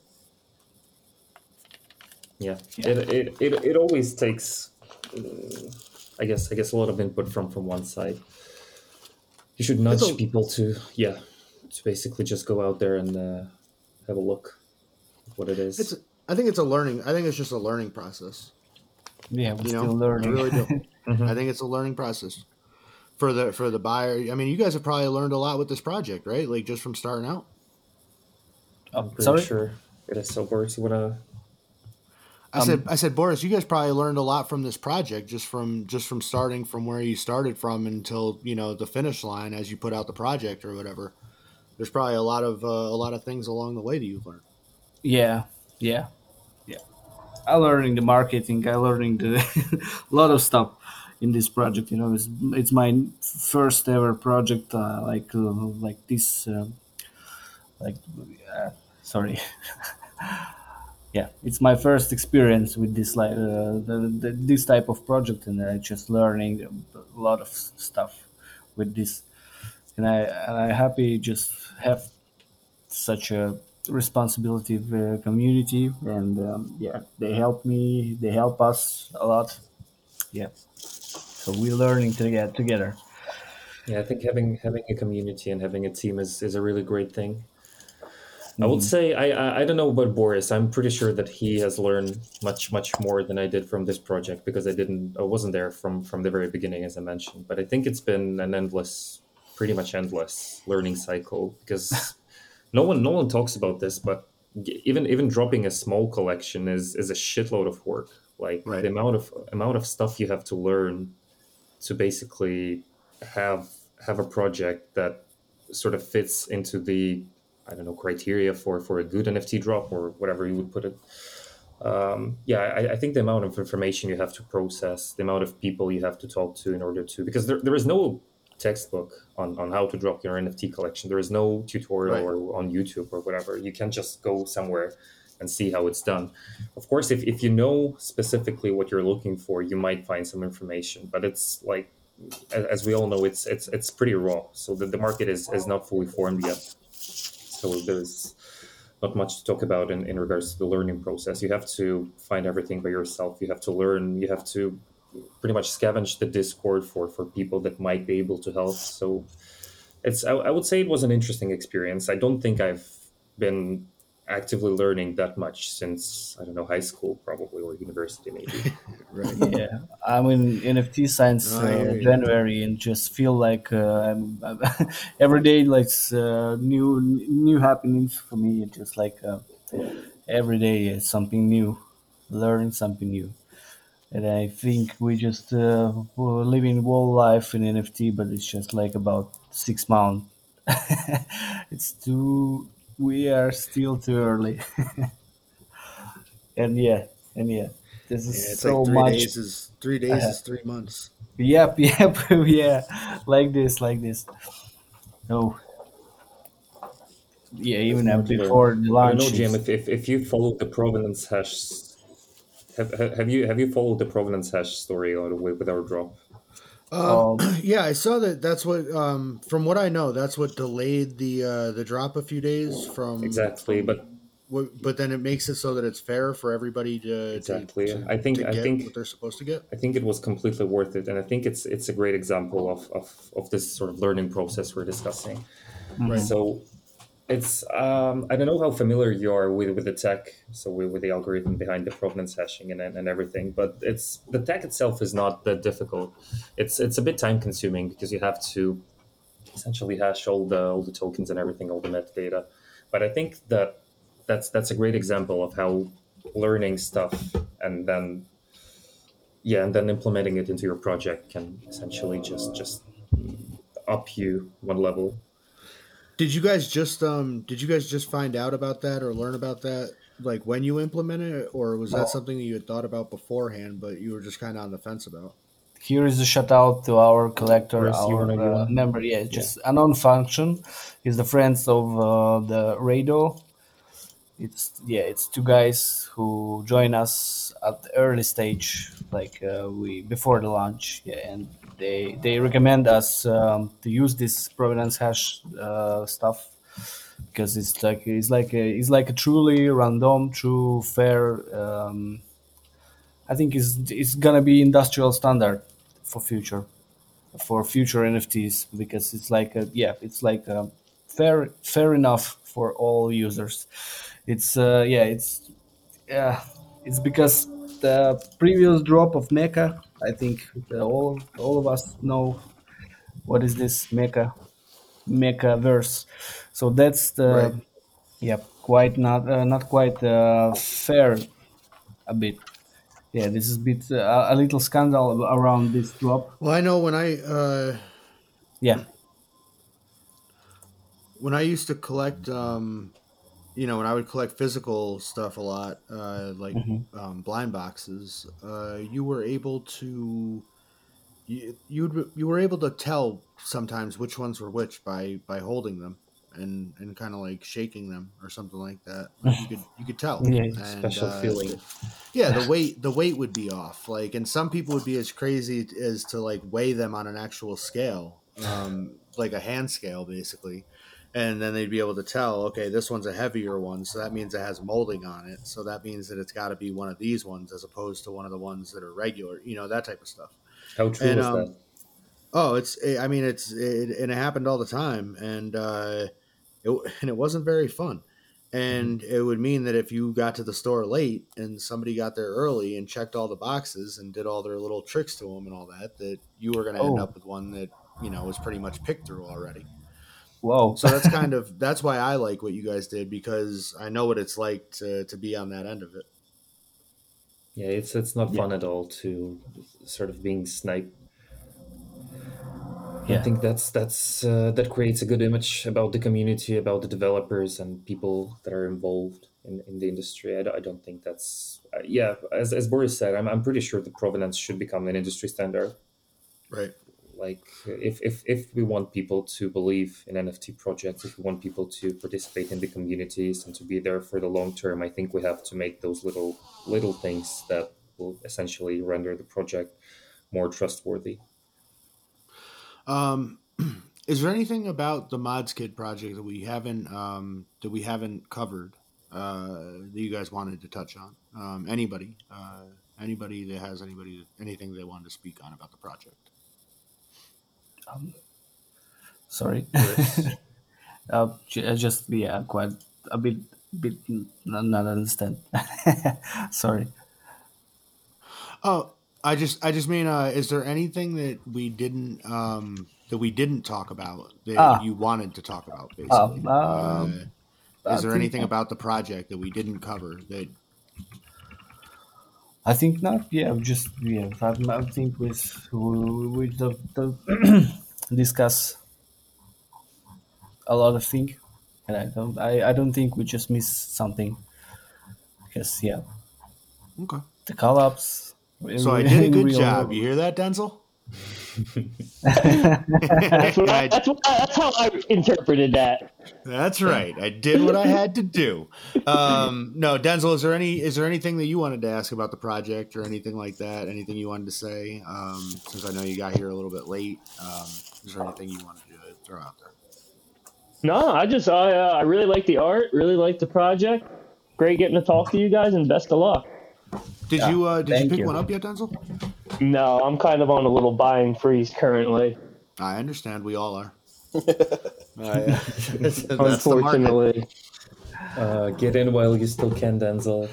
Yeah, Yeah. It, it, it, it always takes, uh, I guess, I guess a lot of input from from one side. You should nudge It's a- people to, yeah, to basically just go out there and uh, have a look at what it is. It's I think it's a learning. I think it's just a learning process. Yeah, we're You know, still learning. I really do. Mhm. I think it's a learning process for the for the buyer. I mean, you guys have probably learned a lot with this project, right? Like just from starting out. Oh, Pretty sorry. sure it is. So, Boris, you wanna? I Um, said, I said, Boris, you guys probably learned a lot from this project, just from just from starting from where you started from until you know the finish line as you put out the project or whatever. There's probably a lot of uh, a lot of things along the way that you've learned. Yeah, yeah, yeah. I learning the marketing. I learning the a lot of stuff in this project. You know, it's, it's my first ever project uh, like uh, like this. Uh, like, uh, sorry. yeah, it's my first experience with this like uh, the, the, this type of project, and I just learning a lot of stuff with this. And I and I happy just have such a responsibility uh, community and um, yeah they help me they help us a lot yeah so we're learning to get together Yeah, I think having having a community and having a team is, is a really great thing. I would mm-hmm. say I, I I don't know about Boris. I'm pretty sure that he has learned much much more than I did from this project because I didn't I wasn't there from from the very beginning as I mentioned. But I think it's been an endless, pretty much endless learning cycle because no one no one talks about this, but even even dropping a small collection is is a shitload of work. Like Right. the amount of amount of stuff you have to learn to basically have have a project that sort of fits into the I don't know criteria for for a good NFT drop or whatever you would put it. Um, yeah, I, I think the amount of information you have to process, the amount of people you have to talk to in order to because there, there is no textbook on, on how to drop your NFT collection. There is no tutorial Right. or on YouTube or whatever. You can just go somewhere and see how it's done. Of course, if, if you know specifically what you're looking for, you might find some information, but it's like as we all know, it's it's it's pretty raw. So the, the market is, is not fully formed yet. So there's not much to talk about in, in regards to the learning process. You have to find everything by yourself. You have to learn. You have to pretty much scavenge the Discord for for people that might be able to help. So it's I, I would say it was an interesting experience. I don't think I've been actively learning that much since I don't know high school probably or university maybe. Right. yeah i'm in nft science No, I uh, you. january and just feel like uh, I'm, I'm every day like uh, new new happenings for me It's just like uh, every day is something new learn something new and i think we just uh, we're living whole life in nft but it's just like about six months it's too we are still too early and yeah and yeah this is Yeah, it's so like three much days is three days is three months. Yep, yep, yeah, like this, like this. No. Yeah, even uh, before the I launch. know, Jim, if, if, if you followed the provenance hash, have, have have you have you followed the provenance hash story all the way with our drop? Um, Um, yeah, I saw that. That's what, um, from what I know, that's what delayed the uh, the drop a few days from Exactly, from but what- but then it makes it so that it's fair for everybody to Exactly. To, I think- I think- what they're supposed to get. I think it was completely worth it, and I think it's it's a great example of of, of this sort of learning process we're discussing. Right. So it's um, I don't know how familiar you are with with the tech, so with, with the algorithm behind the provenance hashing and and everything, but it's the tech itself is not that difficult. It's it's a bit time consuming because you have to essentially hash all the all the tokens and everything, all the metadata. But I think that that's that's a great example of how learning stuff and then yeah, and then implementing it into your project can essentially just just up you one level. Did you guys just um did you guys just find out about that or learn about that like when you implemented it or was that Well- something that you had thought about beforehand but you were just kind of on the fence about? Here is a shout out to our collector, our uh, member. Yeah, it's just a non function. Is the friends of uh, the Rado. It's yeah, it's two guys who join us at the early stage, like uh, we before the launch. Yeah, and they they recommend us um, to use this provenance hash uh, stuff because it's like it's like a, it's like a truly random, true, fair. Um, I think it's it's gonna be industrial standard for future for future NFTs because it's like a, yeah it's like a fair fair enough for all users. It's uh, yeah it's yeah it's because the previous drop of Mecha I think all all of us know what is this Mecha MekaVerse. So that's the Right. yeah quite not uh, not quite uh, fair a bit. Yeah, this is a bit uh, a little scandal around this drop. Well, I know when I uh Yeah, when I used to collect um you know when I would collect physical stuff a lot, uh, like Mhm. um, blind boxes, uh, you were able to you you would, you were able to tell sometimes which ones were which by by holding them and and kind of like shaking them or something like that. Like you could you could tell. Yeah, And, Special uh, feeling. yeah the weight the weight would be off like and some people would be as crazy as to like weigh them on an actual scale um like a hand scale basically and then they'd be able to tell okay this one's a heavier one so that means it has molding on it so that means that it's got to be one of these ones as opposed to one of the ones that are regular you know that type of stuff How true And, is um, that? Oh, it's. I mean, it's. It, and it happened all the time, and uh, it and it wasn't very fun. And it would mean that if you got to the store late and somebody got there early and checked all the boxes and did all their little tricks to them and all that, that you were going to end Oh. up with one that you know was pretty much picked through already. Whoa. So that's kind of that's why I like what you guys did because I know what it's like to to be on that end of it. Yeah, it's it's not Yeah. fun at all to sort of being sniped. I think that's that's uh, that creates a good image about the community, about the developers and people that are involved in, in the industry. I, don't- I don't think that's uh, yeah. As, as Boris said, I'm I'm pretty sure the provenance should become an industry standard. Right. Like if if if we want people to believe in NFT projects, if we want people to participate in the communities and to be there for the long term, I think we have to make those little little things that will essentially render the project more trustworthy. Um, is there anything about the Mods Kid project that we haven't um, that we haven't covered uh, that you guys wanted to touch on? Um, anybody, uh, anybody that has anybody anything they wanted to speak on about the project? Sorry. uh, ju- just yeah, quite a bit, bit not, not understand. Sorry. Oh, I just I just mean, uh, is there anything that we didn't um, that we didn't talk about that Ah. you wanted to talk about? Basically, um, uh, I is there anything about the project that we didn't cover that I think not. Yeah, just yeah. I, I think with with the, the discuss a lot of things, and I don't I, I don't think we just missed something because yeah, okay? the collapse. So I did a good job. You hear that, Denzel? That's, what I, I- that's, what I, that's how I interpreted that. That's right. I did what I had to do. Um, no, Denzel, is there any is there anything that you wanted to ask about the project or anything like that? Anything you wanted to say? Um, since I know you got here a little bit late, um, is there anything you wanted to throw out there? No, I just I uh, I really like the art, really like the project. Great getting to talk to you guys, and best of luck. Did Yeah, you uh, did you pick you. one up yet, Denzel? No, I'm kind of on a little buying freeze currently. I understand. We all are. Uh, yeah. That's. Unfortunately, Uh, get in while you still can, Denzel.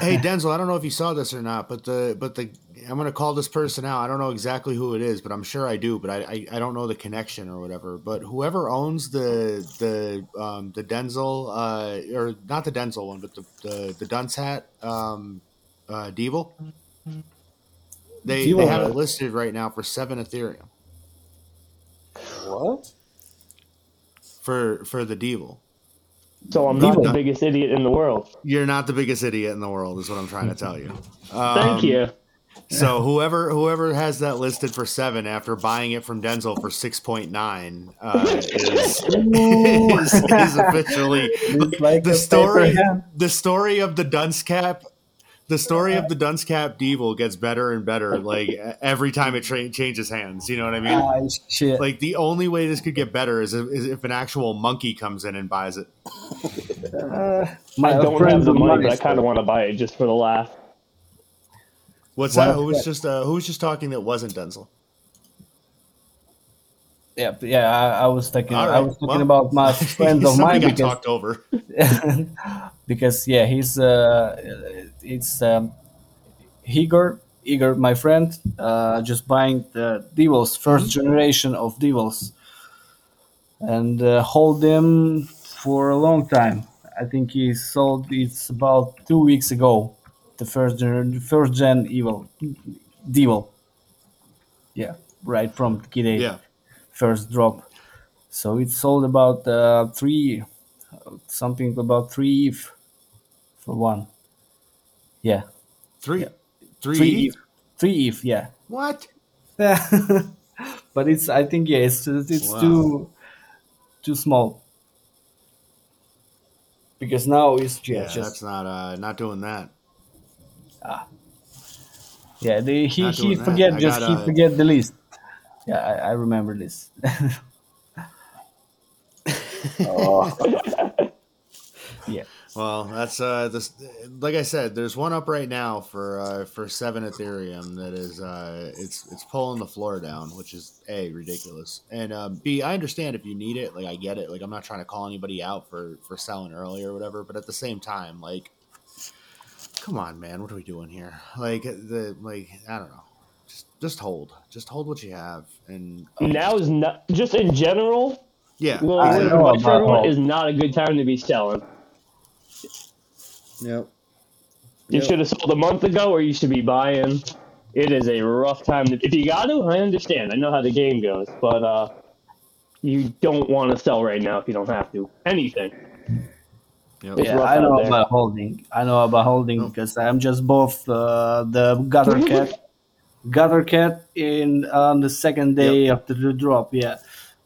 hey Denzel, I don't know if you saw this or not, but the but the I'm gonna call this person out. I don't know exactly who it is, but I'm sure I do. But I I, I don't know the connection or whatever. But whoever owns the the um, the Denzel uh, or not the Denzel one, but the the, the Dunce hat um, uh, Devil, they they have hat. it listed right now for seven Ethereum What? for for the Devil. so I'm not People- the biggest idiot in the world. You're not the biggest idiot in the world, is what I'm trying to tell you. Thank Um, you. So whoever whoever has that listed for seven after buying it from Denzel for six point nine uh, is, is, is officially It's like the a story. The story of the dunce cap. The story of the dunce cap devil gets better and better. Like every time it tra- changes hands, you know what I mean? Ah, shit. Like the only way this could get better is if, is if an actual monkey comes in and buys it. Uh, my I don't have the money, but I kind of want to buy it just for the laugh. What's One that? Who was just uh, who was just talking that wasn't Denzel? Yeah, yeah. I, I was talking. All I was talking well, about my friend of mine because talked over. because yeah, he's uh, it's um, Igor. Igor, my friend, uh, just buying the Devils first generation of Devils, and uh, hold them for a long time. I think he sold it's about two weeks ago, the first gen, first gen Evil, Devil. Yeah, right from Kid A Yeah. First drop. So it sold about uh, three something about three ETH for one. Yeah, Three, Yeah. three, three ETH. Three ETH. Yeah. What? but it's I think yeah it's it's Wow. too too small because now it's yeah, Yeah, just that's not uh not doing that. Ah. yeah they, he he forget just he forget the list. Yeah, I, I remember this. Oh, yeah, Well, that's uh this like I said, there's one up right now for uh for seven Ethereum that is uh it's it's pulling the floor down, which is A ridiculous. And um B, I understand if you need it, like I get it. Like I'm not trying to call anybody out for for selling early or whatever, but at the same time, like come on, man, what are we doing here? Like the like I don't know. Just just hold. Just hold what you have and now is not just in general. yeah. Well, I know West about everyone is not a good time to be selling. Yep. You Yep. should have sold a month ago, or you should be buying. It is a rough time. To, if you got to, I understand. I know how the game goes, but uh, you don't want to sell right now if you don't have to. Anything. Yep. It's yeah. I know about holding. I know about holding because I'm just both uh, the gutter cat, gutter cat in on the second day after the drop. Yeah,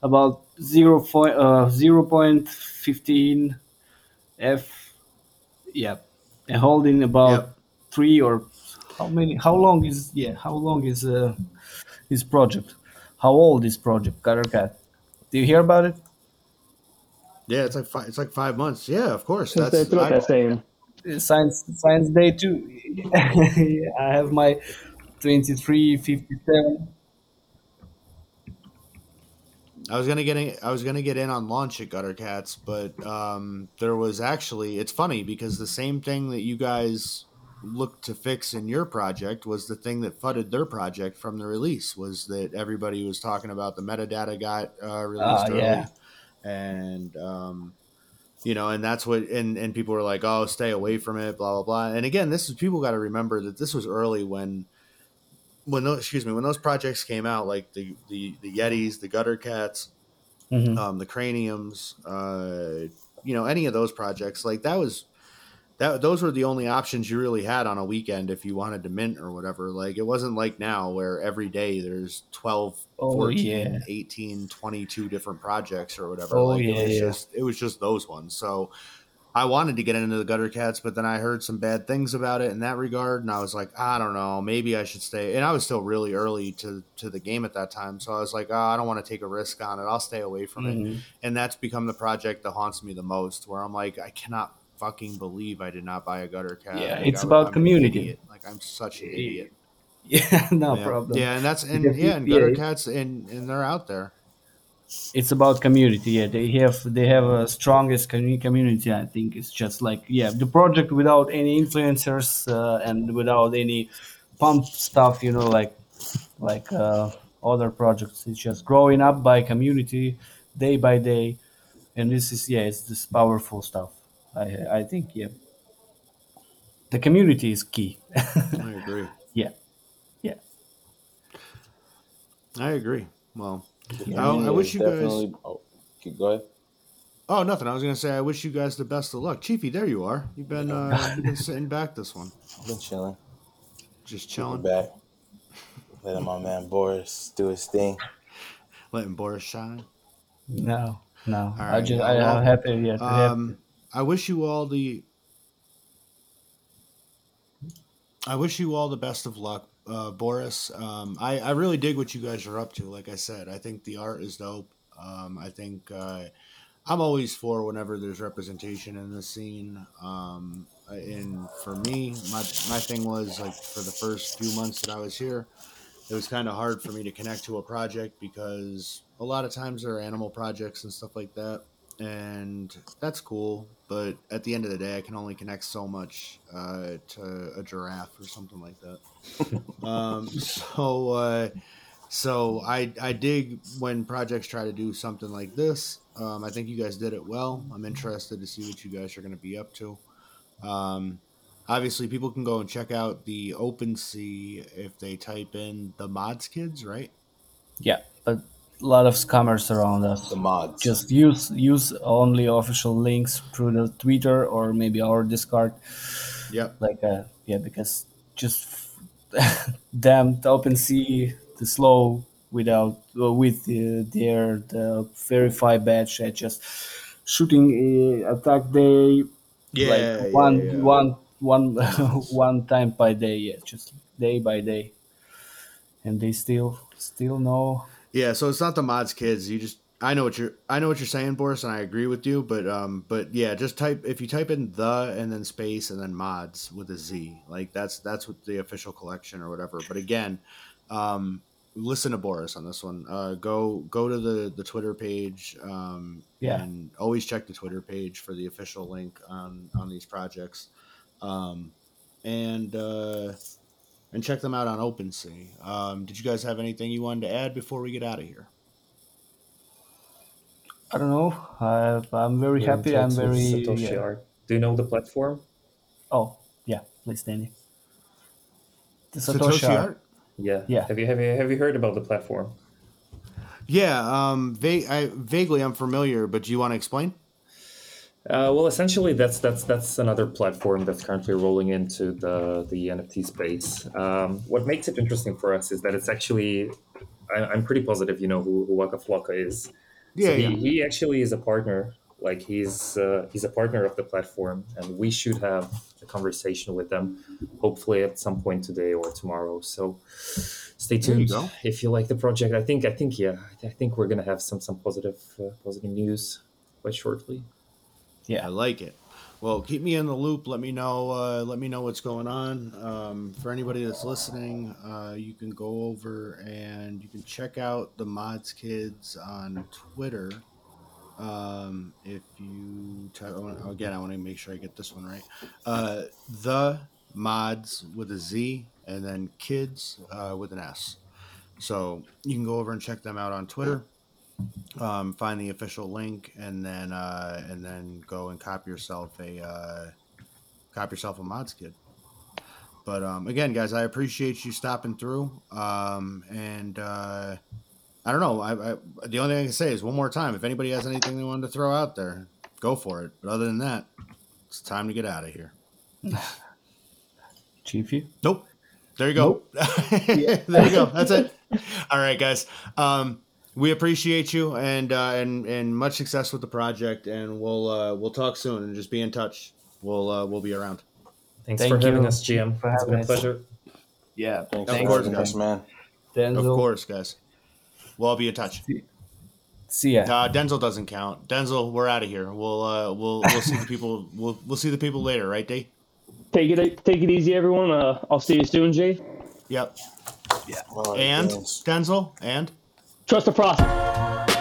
about zero point uh, zero point fifteen f. Yeah, and holding about Yep. three or how many? How long is yeah? How long is uh, this project? How old is project gutter cat? Do you hear about it? Yeah, it's like five, it's like five months. Yeah, of course. That's, That's what I- that's saying. Science Science Day too. I have my twenty three fifty seven. I was gonna get in, I was gonna get in on launch at Gutter Cats, but um, there was actually it's funny because the same thing that you guys looked to fix in your project was the thing that fudded their project from the release was that everybody was talking about the metadata got uh, released Ah, early, yeah. and um, you know, and that's what and and people were like, oh, stay away from it, blah blah blah. And again, this is people got to remember that this was early when when those excuse me when those projects came out like the the the yetis the gutter cats Mhm. um the craniums uh you know any of those projects like that was that those were the only options you really had on a weekend if you wanted to mint or whatever like it wasn't like now where every day there's 12 Oh, 14 yeah. 18 22 different projects or whatever Oh, like yeah, it was yeah. just it was just those ones so I wanted to get into the gutter cats, but then I heard some bad things about it in that regard, and I was like, I don't know, maybe I should stay. And I was still really early to to the game at that time, so I was like, oh, I don't want to take a risk on it. I'll stay away from it. Mhm. And that's become the project that haunts me the most, where I'm like, I cannot fucking believe I did not buy a gutter cat. Yeah, Like, it's I- about I'm community. Like I'm such an idiot. Yeah, no yeah. problem. Yeah, and that's and yeah, and gutter it- cats, and and they're out there. It's about community. Yeah, they have they have a strongest community. I think it's just like yeah, the project without any influencers uh, and without any pump stuff. You know, like like uh, other projects. It's just growing up by community, day by day, and this is yeah, it's this powerful stuff. I I think yeah, the community is key. I agree. yeah, yeah. I agree. Well, Yeah. I, I wish is you guys. Oh, okay, go ahead. Oh, nothing. I was gonna say I wish you guys the best of luck, Chiefy. There you are. You've been uh, you've been sitting back this one, I've been chilling. just Chilling chilling, back. Letting my man Boris do his thing. letting Boris shine. No, no. I just yeah, I, well, I'm happy. Yeah, to have Um, I wish you all the. I wish you all the best of luck, uh, Boris. Um, I I really dig what you guys are up to. Like I said, I think the art is dope. Um, I think uh, I'm always for whenever there's representation in the scene. Um, and for me, my my thing was like for the first few months that I was here, it was kind of hard for me to connect to a project because a lot of times there are animal projects and stuff like that and that's cool but at the end of the day i can only connect so much uh, to a giraffe or something like that. Um, so uh, so I, I dig when projects try to do something like this. Um, i think you guys did it well. I'm interested to see what you guys are going to be up to. Um, obviously people can go and check out the OpenSea if they type in the mods kids right? Yeah, but a lot of scammers around us. The mods. Just use use only official links through the Twitter or maybe our Discord. Yeah. Like uh, yeah, because just them the OpenSea the slow without uh, with uh, their the verified badge at just shooting uh, attack day Yeah. like yeah, one yeah. one one one time by day yeah just day by day and they still still know Yeah, so it's not the mods kids. You just I know what you're I know what you're saying, Boris, and I agree with you. But um, but yeah, just type if you type in the and then space and then mods with a Z, like that's that's what the official collection or whatever. But again, um, listen to Boris on this one. Uh, go go to the the Twitter page. Um, Yeah. and always check the Twitter page for the official link on on these projects. Um, and uh, and check them out on OpenSea. Um, did you guys have anything you wanted to add before we get out of here? i don't know I, i'm very We're happy i'm very Satoshi yeah. Art. Do you know the platform? oh yeah please danny the satoshi, Satoshi art. Art? Yeah. Yeah. Have you have you have you heard about the platform? Yeah, um, va- I, vaguely I'm familiar, but do you want to explain? Uh, well, essentially, that's that's that's another platform that's currently rolling into the the NFT space. Um, what makes it interesting for us is that it's actually, I, I'm pretty positive you know who, who Waka Flocka is. Yeah, so he, yeah. he actually is a partner. Like he's uh, he's a partner of the platform, and we should have a conversation with them, hopefully at some point today or tomorrow. So stay There you tuned if you like the project. I think I think yeah, I think we're gonna have some some positive uh, positive news quite shortly. I like it. Well, keep me in the loop. Let me know. Uh, let me know what's going on. Um, for anybody that's listening, uh, you can go over and you can check out the Mods Kids on Twitter. Um, if you I again, I want to make sure I get this one right. Uh, the Mods with a Z and then Kids uh, with an S. So you can go over and check them out on Twitter um, find the official link and then uh, and then go and copy yourself a uh, copy yourself a mods kit. But um, again, guys, I appreciate you stopping through. Um, and uh, I don't know. I, I the only thing I can say is one more time. If anybody has anything they wanted to throw out there, go for it. But other than that, it's time to get out of here. chiefy Nope. There you go. there you go. That's it. All right, guys. Um, we appreciate you and uh, and and much success with the project. And we'll uh, we'll talk soon and just be in touch. We'll uh, we'll be around. Thanks Thank for having us, GM. for It's been having a us. pleasure. yeah Thanks Of for course, guys. us, man. Of course, guys. We'll all be in touch. see ya Uh, Denzel doesn't count. Denzel, we're out of here. We'll uh, we'll we'll see the people. We'll we'll see the people later, right, D? Take it take it easy, everyone. Uh, I'll see you soon, Jay. Yep. All right, And thanks. Denzel and. Trust the process.